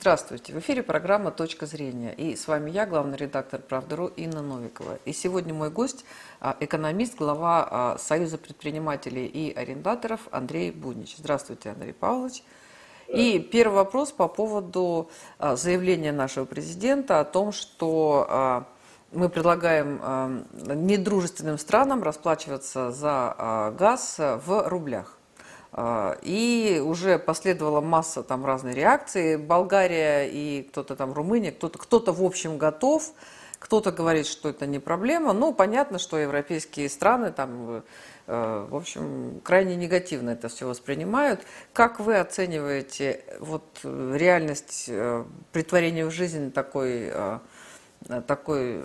Здравствуйте. В эфире программа «Точка зрения». И с вами я, главный редактор «Правда.ру» Инна Новикова. И сегодня мой гость а, – экономист, глава а, Союза предпринимателей и арендаторов Андрей Буднич. Здравствуйте, Андрей Павлович. И первый вопрос по поводу а, заявления нашего президента о том, что мы предлагаем недружественным странам расплачиваться за газ в рублях. А, и уже последовала масса там разной реакции. Болгария и кто-то там Румыния, кто-то кто, -то, в общем готов, кто-то говорит, что это не проблема. Ну, понятно, что европейские страны там, э, в общем, крайне негативно это все воспринимают. Как вы оцениваете вот реальность э, притворения в жизнь такой э, такой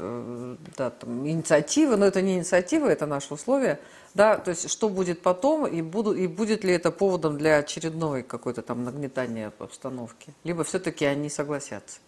да, там, инициативы, но это не инициатива, это наши условия – да, то есть что будет потом, и, буду, и будет ли это поводом для очередной какой-то там нагнетания обстановки? Либо все-таки они согласятся?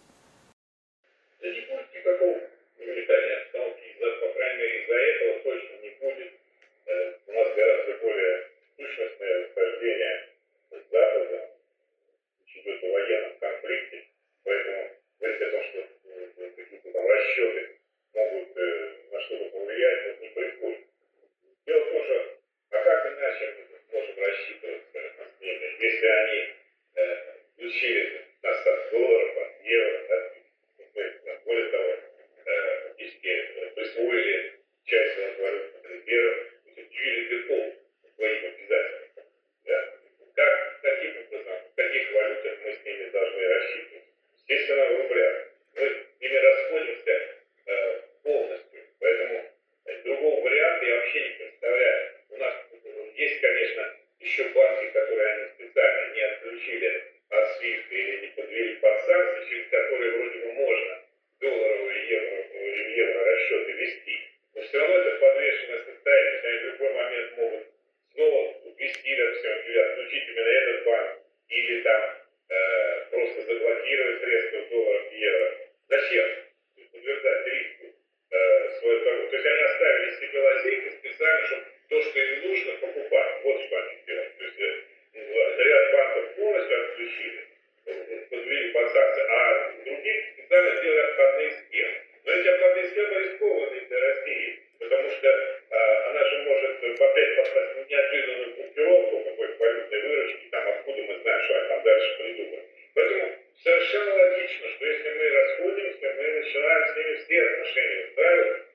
Чем самого сжиженного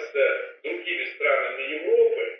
газа. Но эти проекты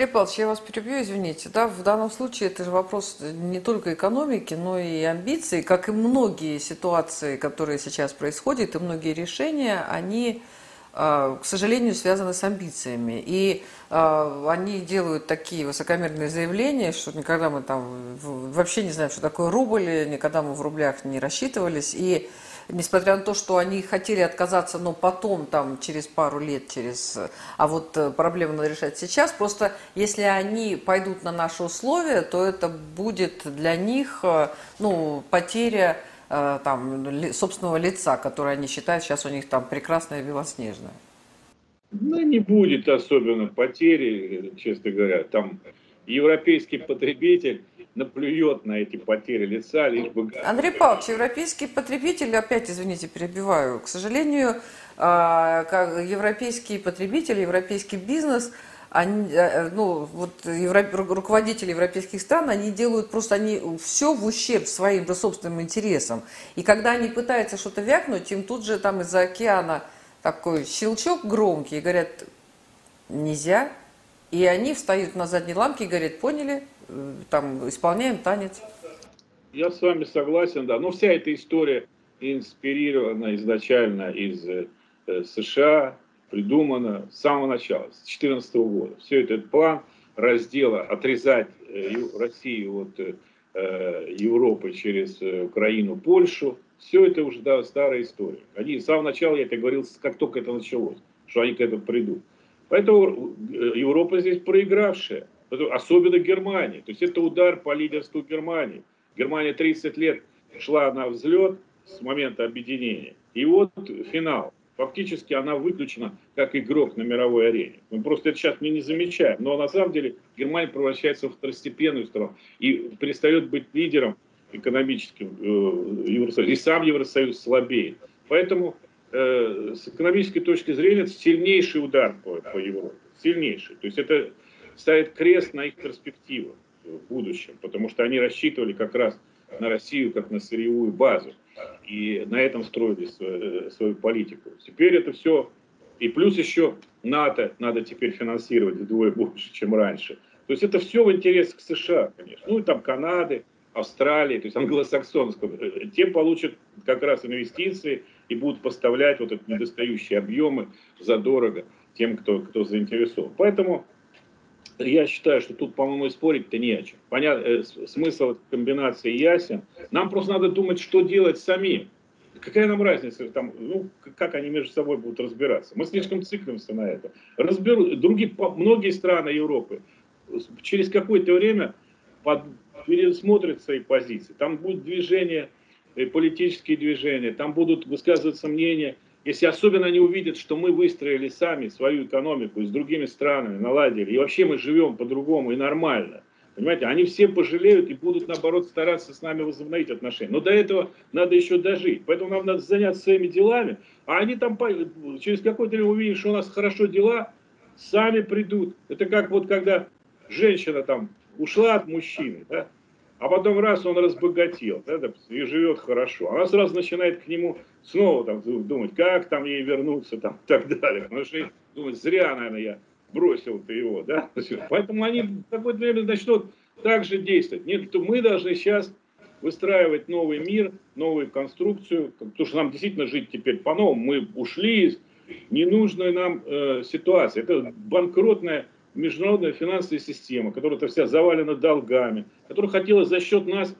Андрей Павлович, я вас перебью, извините. Да, в данном случае это же вопрос не только экономики, но и амбиций. Как и многие ситуации, которые сейчас происходят, и многие решения, они, а, к сожалению, связаны с амбициями. И а, они делают такие высокомерные заявления, что никогда мы там вообще не знаем, что такое рубль, никогда мы в рублях не рассчитывались. И несмотря на то, что они хотели отказаться, но потом, там, через пару лет, через... А вот э, проблему надо решать сейчас. Просто если они пойдут на наши условия, то это будет для них, э, ну, потеря э, там, собственного лица, которое они считают сейчас у них там прекрасное белоснежное. Ну, не будет особенно потери, честно говоря. Там европейский потребитель наплюет на эти потери лица, лишь бы... Андрей Павлович, европейский потребитель, опять, извините, перебиваю, к сожалению, а, европейские потребители, европейский бизнес, они, э, ну, вот евро, руководители европейских стран, они делают просто, они все в ущерб своим собственным интересам. И когда они пытаются что-то вякнуть, им тут же там из-за океана такой щелчок громкий, и говорят, нельзя. И они встают на задние ламки и говорят, поняли, там исполняем танец. Я с вами согласен, да. Но вся эта история инспирирована изначально из э, США, придумана с самого начала, с 2014 года. Все этот план раздела, отрезать э, Россию от э, Европы через Украину, Польшу, все это уже да, старая история. Они с самого начала, я это говорил, как только это началось, что они к этому придут. Поэтому Европа здесь проигравшая особенно Германия. То есть это удар по лидерству Германии. Германия 30 лет шла на взлет с момента объединения. И вот финал. Фактически она выключена как игрок на мировой арене. Мы просто это сейчас не, замечаем. Но на самом деле Германия превращается в второстепенную страну и перестает быть лидером экономическим э, Евросоюза. И сам Евросоюз слабеет. Поэтому э, с экономической точки зрения это сильнейший удар по, по Европе. Сильнейший. То есть это ставит крест на их перспективах в будущем, потому что они рассчитывали как раз на Россию как на сырьевую базу. И на этом строили свою, свою политику. Теперь это все, и плюс еще НАТО надо теперь финансировать вдвое больше, чем раньше. То есть это все в интересах США, конечно. Ну и там Канады, Австралии, то есть англосаксонского. Те получат как раз инвестиции и будут поставлять вот эти недостающие объемы задорого тем, кто, кто заинтересован. Поэтому я считаю, что тут, по-моему, спорить-то не о чем. Понятно, э, смысл комбинации ясен. Нам просто надо думать, что делать самим. Какая нам разница, там, ну, как они между собой будут разбираться? Мы слишком циклимся на это. Разберу, другие, многие страны Европы через какое-то время под, пересмотрят свои позиции. Там будут движения, э, политические движения, там будут высказываться мнения – если особенно они увидят, что мы выстроили сами свою экономику с другими странами, наладили, и вообще мы живем по-другому и нормально, понимаете, они все пожалеют и будут, наоборот, стараться с нами возобновить отношения. Но до этого надо еще дожить. Поэтому нам надо заняться своими делами, а они там через какое-то время увидят, что у нас хорошо дела, сами придут. Это как вот когда женщина там ушла от мужчины, да, а потом раз он разбогател да, и живет хорошо, она сразу начинает к нему снова там, думать, как там ей вернуться там, и так далее. Потому что думать, зря, наверное, я бросил-то его. Да? Поэтому они в какое-то время начнут так же действовать. Нет, мы должны сейчас выстраивать новый мир, новую конструкцию, потому что нам действительно жить теперь по-новому. Мы ушли из ненужной нам э, ситуации. Это банкротная международная финансовая система, которая вся завалена долгами, которая хотела за счет нас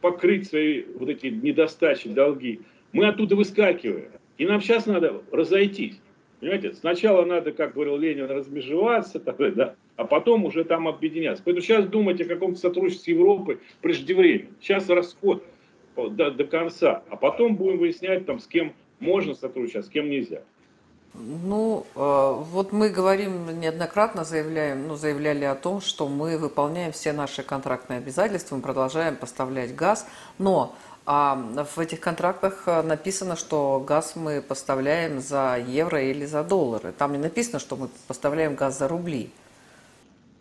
покрыть свои вот эти недостачи, долги. Мы оттуда выскакиваем. И нам сейчас надо разойтись. Понимаете, сначала надо, как говорил Ленин, размежеваться, да, а потом уже там объединяться. Поэтому сейчас думать о каком-то сотрудничестве с Европой преждевременно. Сейчас расход до, до конца, а потом будем выяснять, там, с кем можно сотрудничать, а с кем нельзя. Ну, э, вот мы говорим неоднократно, заявляем, ну, заявляли о том, что мы выполняем все наши контрактные обязательства, мы продолжаем поставлять газ, но А в этих контрактах э, написано, что газ мы поставляем за евро или за доллары. Там не написано, что мы поставляем газ за рубли.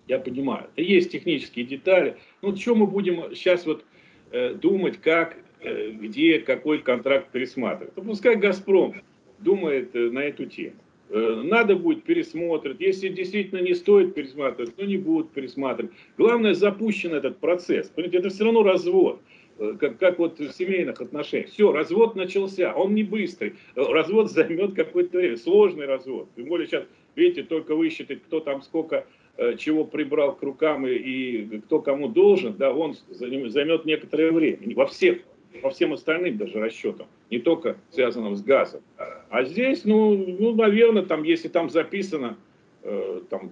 Я понимаю. Есть технические детали. Ну, что мы будем сейчас вот э, думать, как, э, где, какой контракт пересматривать? Пускай «Газпром» думает э, на эту тему. Э, надо будет пересмотреть. Если действительно не стоит пересматривать, ну не будут пересматривать. Главное, запущен этот процесс. Понимаете, это все равно развод. Э, как, как вот в семейных отношениях. Все, развод начался, он не быстрый. Развод займет какое-то время, сложный развод. Тем более сейчас, видите, только высчитать, кто там сколько чего прибрал к рукам и, и кто кому должен, да, он займет некоторое время. Во всех, по всем остальным даже расчетам, не только связанным с газом. А здесь, ну, ну наверное, там, если там записано, Э, там,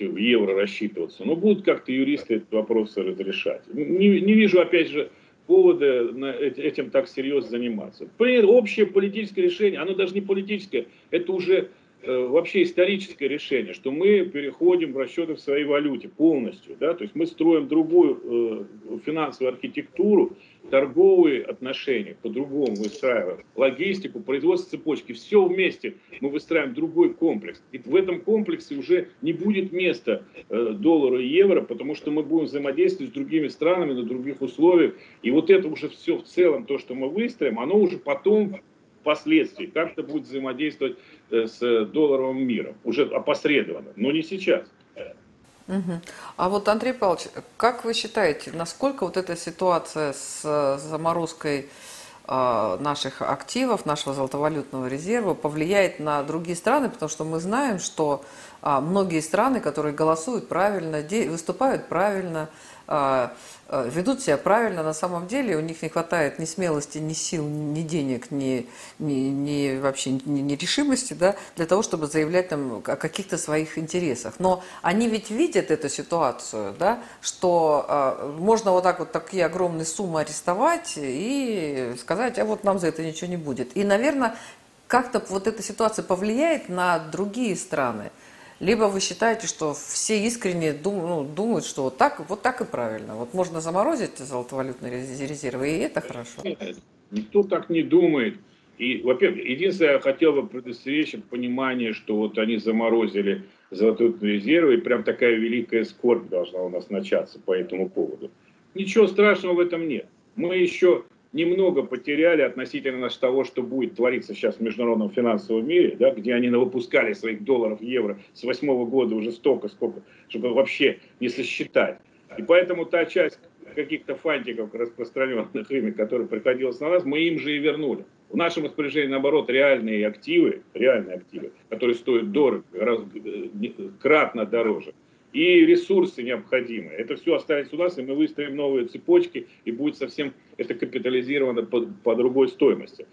в евро рассчитываться. Но будут как-то юристы этот вопрос разрешать. Не, не вижу, опять же, повода на этим так серьезно заниматься. Общее политическое решение, оно даже не политическое, это уже Э, вообще историческое решение, что мы переходим в расчеты в своей валюте полностью. Да? То есть мы строим другую э, финансовую архитектуру, торговые отношения по-другому выстраиваем, логистику, производство цепочки, все вместе мы выстраиваем другой комплекс. И в этом комплексе уже не будет места э, доллара и евро, потому что мы будем взаимодействовать с другими странами на других условиях. И вот это уже все в целом, то, что мы выстроим, оно уже потом впоследствии как-то будет взаимодействовать э, с долларовым миром, уже опосредованно, но не сейчас. Угу. А вот, Андрей Павлович, как вы считаете, насколько вот эта ситуация с заморозкой а, наших активов, нашего золотовалютного резерва повлияет на другие страны, потому что мы знаем, что а, многие страны, которые голосуют правильно, выступают правильно, ведут себя правильно, на самом деле у них не хватает ни смелости, ни сил, ни денег, ни, ни, ни вообще ни, ни решимости да, для того, чтобы заявлять там, о каких-то своих интересах. Но они ведь видят эту ситуацию, да, что э, можно вот так вот такие огромные суммы арестовать и сказать, а вот нам за это ничего не будет. И, наверное, как-то вот эта ситуация повлияет на другие страны. Либо вы считаете, что все искренне дум, ну, думают, что вот так, вот так и правильно. Вот можно заморозить золотовалютные резервы, и это хорошо. Нет, никто так не думает. И, во-первых, единственное, я хотел бы предостеречь от понимания, что вот они заморозили золотовалютные резервы, и прям такая великая скорбь должна у нас начаться по этому поводу. Ничего страшного в этом нет. Мы еще немного потеряли относительно того, что будет твориться сейчас в международном финансовом мире, да, где они выпускали своих долларов, евро с восьмого года уже столько, сколько, чтобы вообще не сосчитать. И поэтому та часть каких-то фантиков, распространенных ими, которые приходилось на нас, мы им же и вернули. В нашем распоряжении, наоборот, реальные активы, реальные активы, которые стоят дорого, раз, кратно дороже и ресурсы необходимые. Это все останется у нас, и мы выстроим новые цепочки, и будет совсем это капитализировано по, по другой стоимости.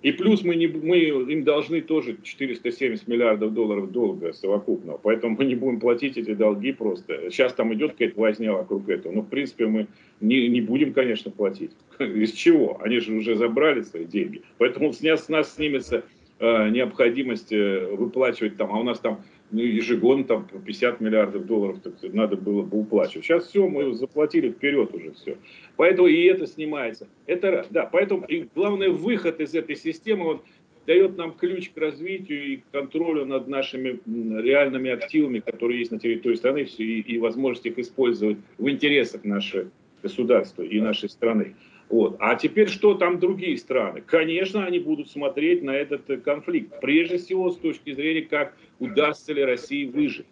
И плюс мы, не, мы им должны тоже 470 миллиардов долларов долга совокупного, поэтому мы не будем платить эти долги просто. Сейчас там идет какая-то возня вокруг этого, но в принципе мы не, не будем, конечно, платить. Из чего? Они же уже забрали свои деньги. Поэтому с нас, с нас снимется э, необходимость э, выплачивать там, а у нас там ну, ежегодно там по 50 миллиардов долларов так, надо было бы уплачивать. Сейчас все, мы заплатили вперед уже все. Поэтому и это снимается. Это да. Поэтому и главный выход из этой системы, он дает нам ключ к развитию и контролю над нашими реальными активами, которые есть на территории страны, и, и возможность их использовать в интересах нашего государства и нашей страны. Вот. А теперь что там другие страны? Конечно, они будут смотреть на этот э, конфликт. Прежде всего, с точки зрения, как удастся ли России выжить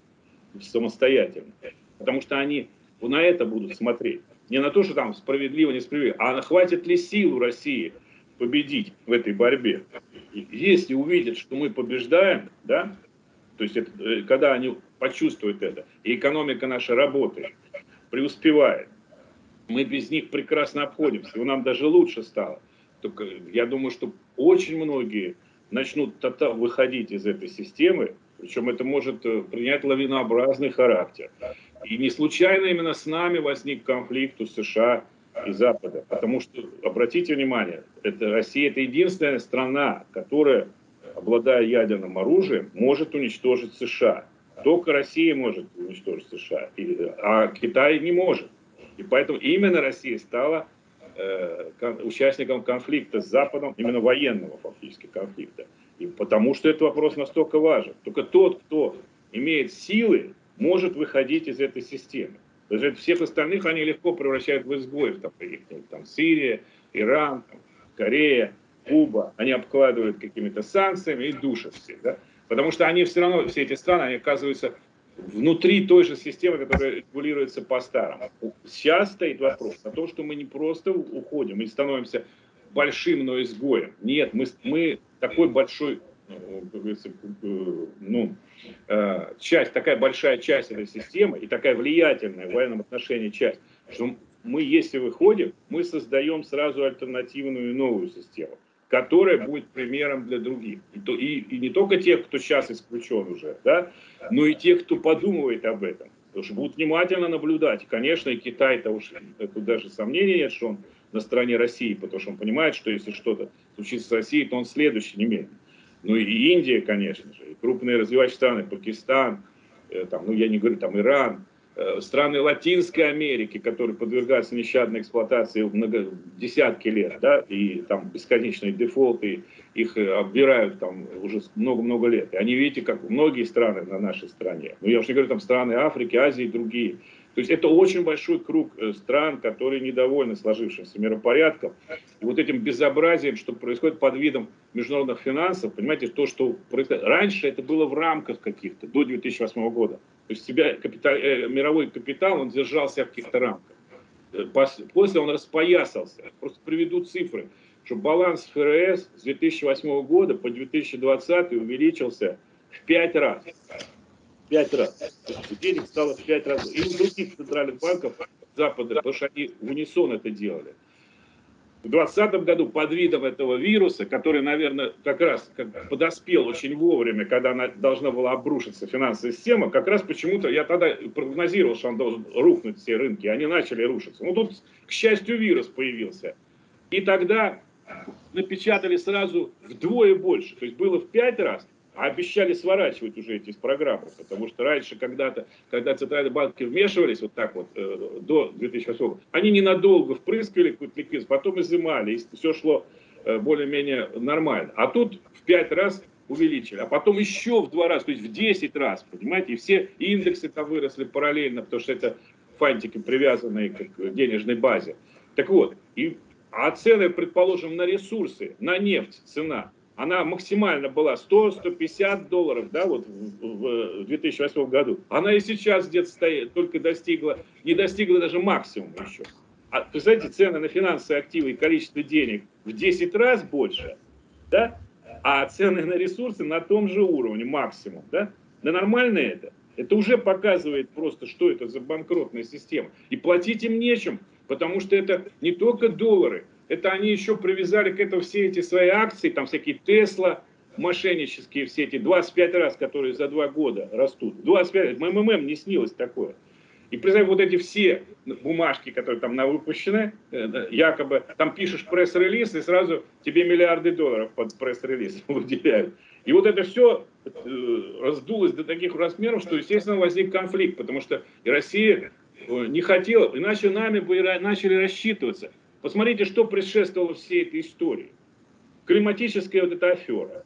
самостоятельно. Потому что они на это будут смотреть. Не на то, что там справедливо, несправедливо, а хватит ли сил у России победить в этой борьбе. Если увидят, что мы побеждаем, да, то есть это, э, когда они почувствуют это, и экономика наша работает, преуспевает, мы без них прекрасно обходимся, нам даже лучше стало. Только я думаю, что очень многие начнут выходить из этой системы, причем это может э, принять лавинообразный характер. И не случайно именно с нами возник конфликт у США и Запада. Потому что, обратите внимание, это Россия это единственная страна, которая, обладая ядерным оружием, может уничтожить США. Только Россия может уничтожить США, а Китай не может. И поэтому именно Россия стала э, участником конфликта с Западом, именно военного фактически конфликта. И потому что этот вопрос настолько важен. Только тот, кто имеет силы, может выходить из этой системы. Даже всех остальных они легко превращают в изгоев. Там, там Сирия, Иран, там, Корея, Куба. Они обкладывают какими-то санкциями и душат всех. Да? Потому что они все равно, все эти страны, они оказываются внутри той же системы, которая регулируется по-старому. Сейчас стоит вопрос о том, что мы не просто уходим и становимся большим, но изгоем. Нет, мы, мы такой большой, ну, э, часть, такая большая часть этой системы и такая влиятельная в военном отношении часть, что мы, если выходим, мы создаем сразу альтернативную новую систему которая будет примером для других. И, то, и, и не только тех, кто сейчас исключен уже, да, но и тех, кто подумывает об этом. Потому что будут внимательно наблюдать. Конечно, и Китай-то уж, тут даже сомнений нет, что он на стороне России, потому что он понимает, что если что-то случится с Россией, то он следующий немедленно. Ну и Индия, конечно же, и крупные развивающие страны, Пакистан, э, там, ну я не говорю, там Иран, страны Латинской Америки, которые подвергаются нещадной эксплуатации много, десятки лет, да, и там бесконечные дефолты, их э, оббирают там уже много-много лет. И они, видите, как многие страны на нашей стране, ну я уж не говорю там страны Африки, Азии и другие, то есть это очень большой круг э, стран, которые недовольны сложившимся миропорядком. И вот этим безобразием, что происходит под видом международных финансов, понимаете, то, что происходит. Раньше это было в рамках каких-то, до 2008 года. То есть себя капитал, э, мировой капитал, он держался в каких-то рамках. Э, после он распоясался. Просто приведу цифры, что баланс ФРС с 2008 года по 2020 увеличился в 5 раз. 5 раз. Денег стало в 5 раз. И у других центральных банков Запада, потому что они в унисон это делали в 2020 году под видом этого вируса, который, наверное, как раз подоспел очень вовремя, когда она должна была обрушиться, финансовая система, как раз почему-то, я тогда прогнозировал, что он должен рухнуть все рынки, они начали рушиться. Ну тут, к счастью, вирус появился. И тогда напечатали сразу вдвое больше, то есть было в пять раз, а обещали сворачивать уже эти программы, потому что раньше когда-то, когда центральные банки вмешивались вот так вот э, до 2008 года, они ненадолго впрыскивали какую-то ликвидность, потом изымали, и все шло э, более-менее нормально. А тут в пять раз увеличили, а потом еще в два раза, то есть в 10 раз, понимаете, и все индексы там выросли параллельно, потому что это фантики, привязанные к денежной базе. Так вот, и, а цены, предположим, на ресурсы, на нефть цена – она максимально была 100-150 долларов, да, вот в, в 2008 году. Она и сейчас где-то стоит, только достигла, не достигла даже максимума еще. А, представляете, цены на финансовые активы и количество денег в 10 раз больше, да, а цены на ресурсы на том же уровне, максимум, да. Да нормально это? Это уже показывает просто, что это за банкротная система. И платить им нечем, потому что это не только доллары – это они еще привязали к этому все эти свои акции, там всякие Тесла, мошеннические все эти 25 раз, которые за два года растут. 25, МММ не снилось такое. И представь, вот эти все бумажки, которые там выпущены, э, якобы там пишешь пресс-релиз, и сразу тебе миллиарды долларов под пресс-релиз выделяют. И вот это все э, раздулось до таких размеров, что, естественно, возник конфликт, потому что Россия э, не хотела, иначе нами бы начали рассчитываться. Посмотрите, что предшествовало всей этой истории. Климатическая вот эта афера.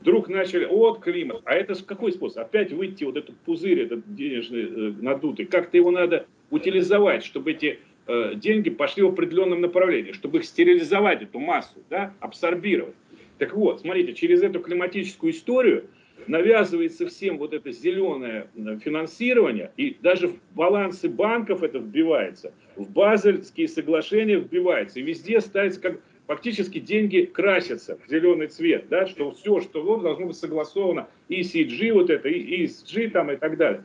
Вдруг начали, вот климат, а это какой способ? Опять выйти вот этот пузырь, этот денежный э, надутый. Как-то его надо утилизовать, чтобы эти э, деньги пошли в определенном направлении, чтобы их стерилизовать, эту массу, да, абсорбировать. Так вот, смотрите, через эту климатическую историю навязывается всем вот это зеленое э, финансирование, и даже в балансы банков это вбивается, в базельские соглашения вбивается, и везде ставится как фактически деньги красятся в зеленый цвет, да, что все, что вот, должно быть согласовано, и CG вот это, и ESG там и так далее.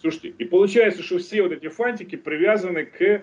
Слушайте, и получается, что все вот эти фантики привязаны к э,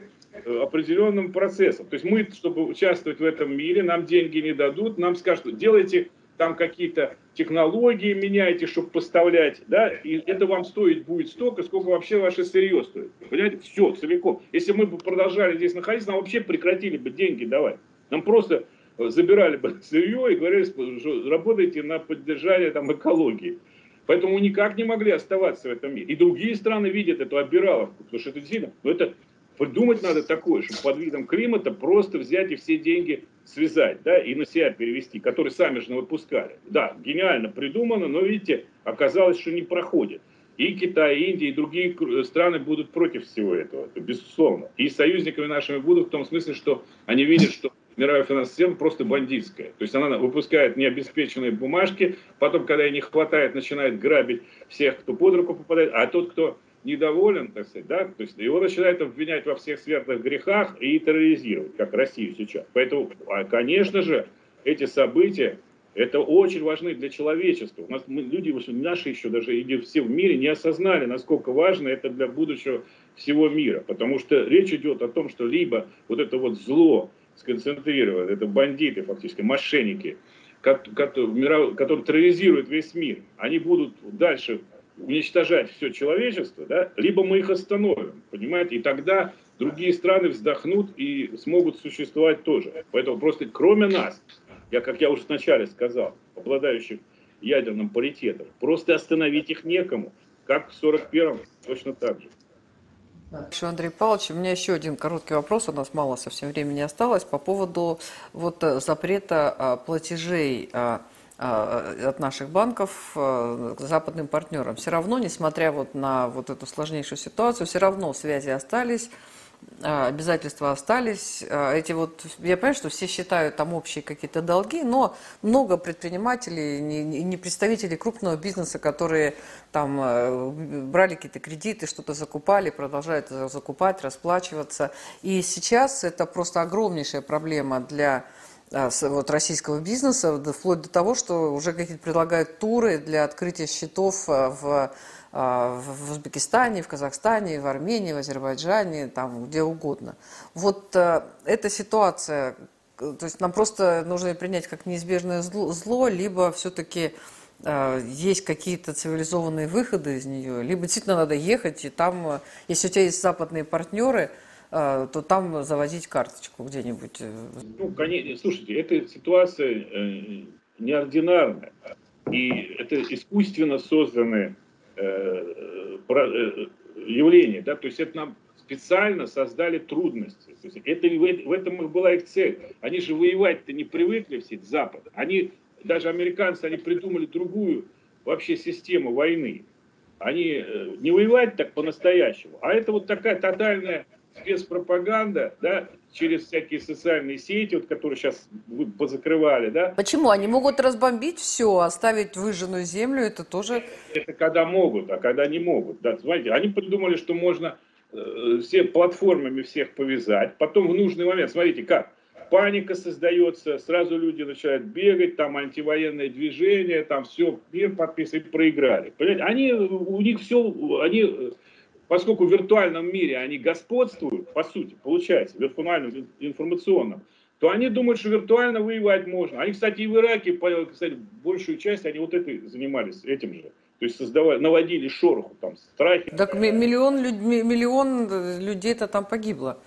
определенным процессам. То есть мы, чтобы участвовать в этом мире, нам деньги не дадут, нам скажут, делайте там какие-то технологии меняете, чтобы поставлять, да, и это вам стоить будет столько, сколько вообще ваше сырье стоит. Понимаете, все, целиком. Если мы бы продолжали здесь находиться, нам вообще прекратили бы деньги давать. Нам просто забирали бы сырье и говорили, что работайте на поддержание там, экологии. Поэтому никак не могли оставаться в этом мире. И другие страны видят эту обираловку, потому что это действительно, ну это Придумать надо такое, чтобы под видом климата просто взять и все деньги связать, да, и на себя перевести, которые сами же выпускали. Да, гениально придумано, но, видите, оказалось, что не проходит. И Китай, и Индия, и другие страны будут против всего этого, это безусловно. И союзниками нашими будут в том смысле, что они видят, что мировая финансовая система просто бандитская. То есть она выпускает необеспеченные бумажки, потом, когда ей не хватает, начинает грабить всех, кто под руку попадает, а тот, кто недоволен, так сказать, да, то есть его начинают обвинять во всех смертных грехах и терроризировать, как Россию сейчас. Поэтому, а, конечно же, эти события, это очень важны для человечества. У нас мы, люди наши еще даже и все в мире не осознали, насколько важно это для будущего всего мира. Потому что речь идет о том, что либо вот это вот зло, сконцентрированы. Это бандиты фактически, мошенники, которые терроризируют весь мир. Они будут дальше уничтожать все человечество, да, либо мы их остановим, понимаете, и тогда другие страны вздохнут и смогут существовать тоже. Поэтому просто кроме нас, я, как я уже вначале сказал, обладающих ядерным паритетом, просто остановить их некому, как в 41-м, точно так же. Еще, Андрей Павлович, у меня еще один короткий вопрос, у нас мало совсем времени осталось, по поводу вот э, запрета а, платежей а, от наших банков западным партнерам. Все равно, несмотря вот на вот эту сложнейшую ситуацию, все равно связи остались, а, обязательства остались. А, эти вот, я понимаю, что все считают там общие какие-то долги, но много предпринимателей, не, представителей крупного бизнеса, которые там э, брали какие-то кредиты, что-то закупали, продолжают закупать, расплачиваться. И сейчас это просто огромнейшая проблема для а, вот, российского бизнеса, вплоть до того, что уже какие-то предлагают туры для открытия счетов в а, в Узбекистане, в Казахстане, в Армении, в Азербайджане, там где угодно. Вот эта ситуация, то есть нам просто нужно принять как неизбежное зло, либо все-таки есть какие-то цивилизованные выходы из нее, либо действительно надо ехать, и там, если у тебя есть западные партнеры, то там заводить карточку где-нибудь. Ну, конечно, слушайте, эта ситуация неординарная, и это искусственно созданные Э, э, явление, да, то есть это нам специально создали трудности. То есть это, в этом их была их цель. Они же воевать-то не привыкли все, Запад. Они, даже американцы, они придумали другую вообще систему войны. Они э, не воевать так по-настоящему, а это вот такая тотальная спецпропаганда, да, через всякие социальные сети, вот, которые сейчас позакрывали, да. Почему? Они могут разбомбить все, оставить выжженную землю, это тоже... Это когда могут, а когда не могут. Да, смотрите, они придумали, что можно э, все платформами всех повязать, потом в нужный момент, смотрите, как, паника создается, сразу люди начинают бегать, там антивоенное движение, там все, мир подписывает, проиграли. Понимаете? Они, у них все, они э, поскольку в виртуальном мире они господствуют, по сути, получается, виртуальном, информационном, то они думают, что виртуально воевать можно. Они, кстати, и в Ираке, кстати, большую часть, они вот этой занимались, этим же. То есть создавали, наводили шороху, там, страхи. Так миллион, миллион людей-то там погибло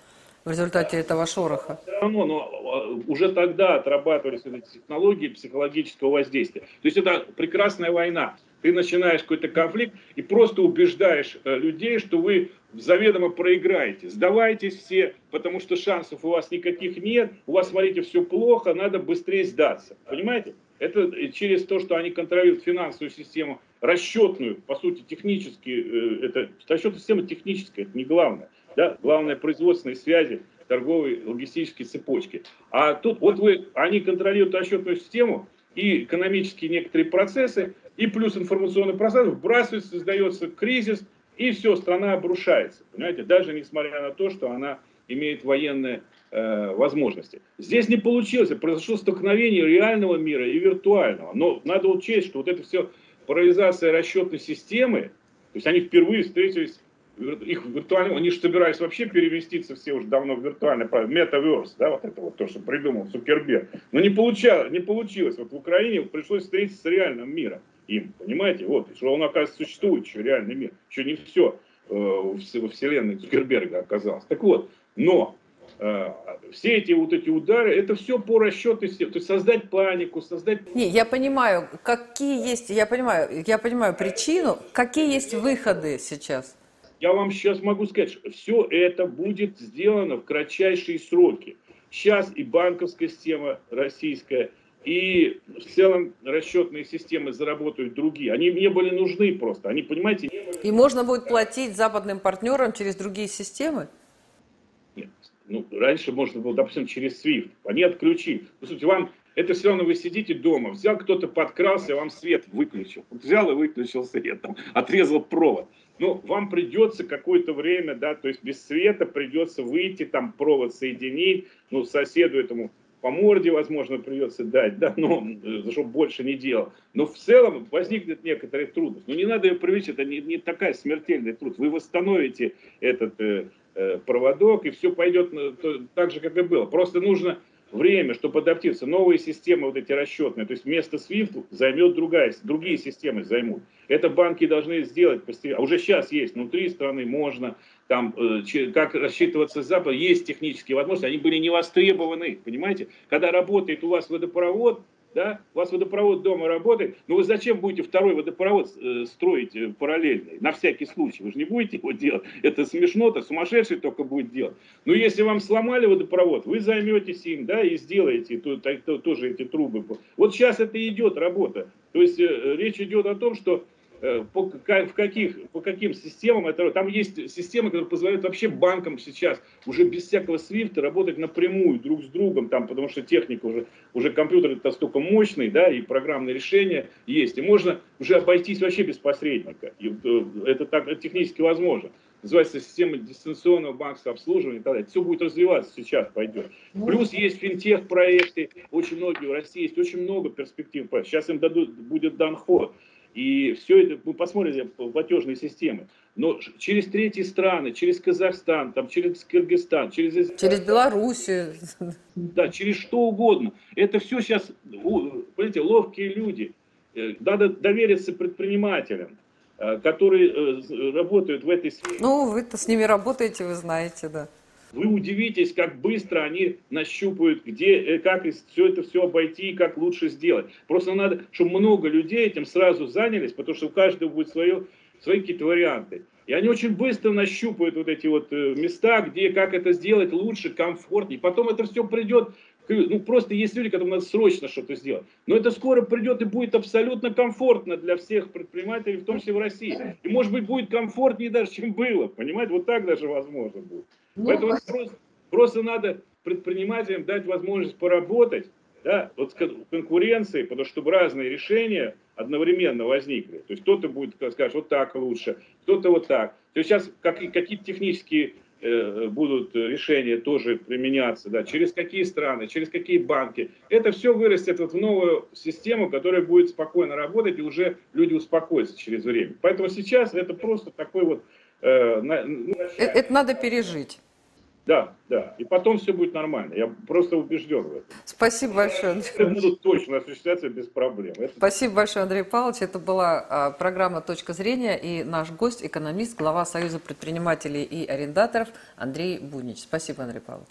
в результате этого шороха. Все равно, но а, уже тогда отрабатывались эти технологии психологического воздействия. То есть это прекрасная война ты начинаешь какой-то конфликт и просто убеждаешь э, людей, что вы заведомо проиграете. Сдавайтесь все, потому что шансов у вас никаких нет, у вас, смотрите, все плохо, надо быстрее сдаться. Понимаете? Это через то, что они контролируют финансовую систему, расчетную, по сути, технически, э, это расчетная система техническая, это не главное. Да? Главное производственные связи, торговые, логистические цепочки. А тут вот вы, они контролируют расчетную систему и экономические некоторые процессы, и плюс информационный пространство, вбрасывается, создается кризис, и все, страна обрушается. Понимаете, даже несмотря на то, что она имеет военные э, возможности. Здесь не получилось, произошло столкновение реального мира и виртуального. Но надо учесть, что вот это все парализация расчетной системы, то есть они впервые встретились их виртуально, они же собирались вообще переместиться все уже давно в виртуальный метаверс, да, вот это вот то, что придумал Цукерберг. Но не, получалось, не получилось. Вот в Украине пришлось встретиться с реальным миром им, понимаете? Вот, что он, оказывается, существует еще реальный мир. Еще не все э, во вселенной Цукерберга оказалось. Так вот, но э, все эти вот эти удары, это все по расчетности, то есть создать панику, создать... Не, я понимаю, какие есть, я понимаю, я понимаю причину, какие есть выходы сейчас? Я вам сейчас могу сказать, что все это будет сделано в кратчайшие сроки. Сейчас и банковская система российская, и в целом расчетные системы заработают другие. Они не были нужны просто. Они, понимаете, не были... И можно будет платить западным партнерам через другие системы? Нет. Ну, раньше можно было, допустим, через SWIFT. Они отключили. По сути, вам это все равно вы сидите дома, взял кто-то, подкрался, вам свет выключил. Взял и выключил свет, там, отрезал провод. Ну, вам придется какое-то время, да, то есть без света придется выйти, там провод соединить, ну, соседу этому по морде, возможно, придется дать, да, но э, чтобы больше не делал. Но в целом возникнет некоторые трудности. Но не надо ее привлечь, это не, не такая смертельная трудность. Вы восстановите этот э, э, проводок, и все пойдет так же, как и было. Просто нужно время, чтобы адаптироваться. Новые системы вот эти расчетные, то есть вместо SWIFT займет другая, другие системы займут. Это банки должны сделать постепенно. А уже сейчас есть внутри страны, можно, там, э, как рассчитываться с Запада, есть технические возможности, они были не востребованы, понимаете? Когда работает у вас водопровод, да, у вас водопровод дома работает, но вы зачем будете второй водопровод э, строить э, параллельный, на всякий случай, вы же не будете его делать, это смешно-то, сумасшедший только будет делать. Но если вам сломали водопровод, вы займетесь им, да, и сделаете то, то, то, тоже эти трубы. Вот сейчас это идет работа, то есть э, речь идет о том, что по, в каких, по каким системам это... Там есть системы, которые позволяют вообще банкам сейчас уже без всякого свифта работать напрямую друг с другом, там, потому что техника уже, уже компьютер это столько мощный, да, и программные решения есть. И можно уже обойтись вообще без посредника. И, э, это так это технически возможно. Называется система дистанционного банковского обслуживания и так далее. Все будет развиваться сейчас, пойдет. Ну. Плюс есть финтех-проекты, очень многие в России есть, очень много перспектив. Сейчас им дадут, будет дан ход. И все это, мы посмотрим платежные системы. Но через третьи страны, через Казахстан, там, через Кыргызстан, через... Через Белоруссию. Да, через что угодно. Это все сейчас, понимаете, ловкие люди. Э, надо довериться предпринимателям, э, которые э, работают в этой сфере. Ну, вы-то с ними работаете, вы знаете, да. Вы удивитесь, как быстро они нащупают, где, э, как все это все обойти и как лучше сделать. Просто надо, чтобы много людей этим сразу занялись, потому что у каждого будет свое, свои какие-то варианты. И они очень быстро нащупают вот эти вот э, места, где, как это сделать лучше, комфортнее. Потом это все придет ну, просто есть люди, которым надо срочно что-то сделать. Но это скоро придет и будет абсолютно комфортно для всех предпринимателей, в том числе в России. И, может быть, будет комфортнее даже, чем было. Понимаете, вот так даже возможно будет. Ну, Поэтому просто, просто надо предпринимателям дать возможность поработать, да, вот в конкуренции, потому что чтобы разные решения одновременно возникли. То есть кто-то будет скажет, вот так лучше, кто-то вот так. То есть сейчас как, какие-то технические э, будут решения тоже применяться, да, через какие страны, через какие банки. Это все вырастет вот в новую систему, которая будет спокойно работать, и уже люди успокоятся через время. Поэтому сейчас это просто такой вот Э, э, это надо пережить. Да, да. И потом все будет нормально. Я просто убежден в этом. Спасибо большое. Это будут точно осуществляться без проблем. Это... Спасибо большое, Андрей Павлович. Это была а, программа «Точка зрения» и наш гость, экономист, глава Союза предпринимателей и арендаторов Андрей Бунич. Спасибо, Андрей Павлович.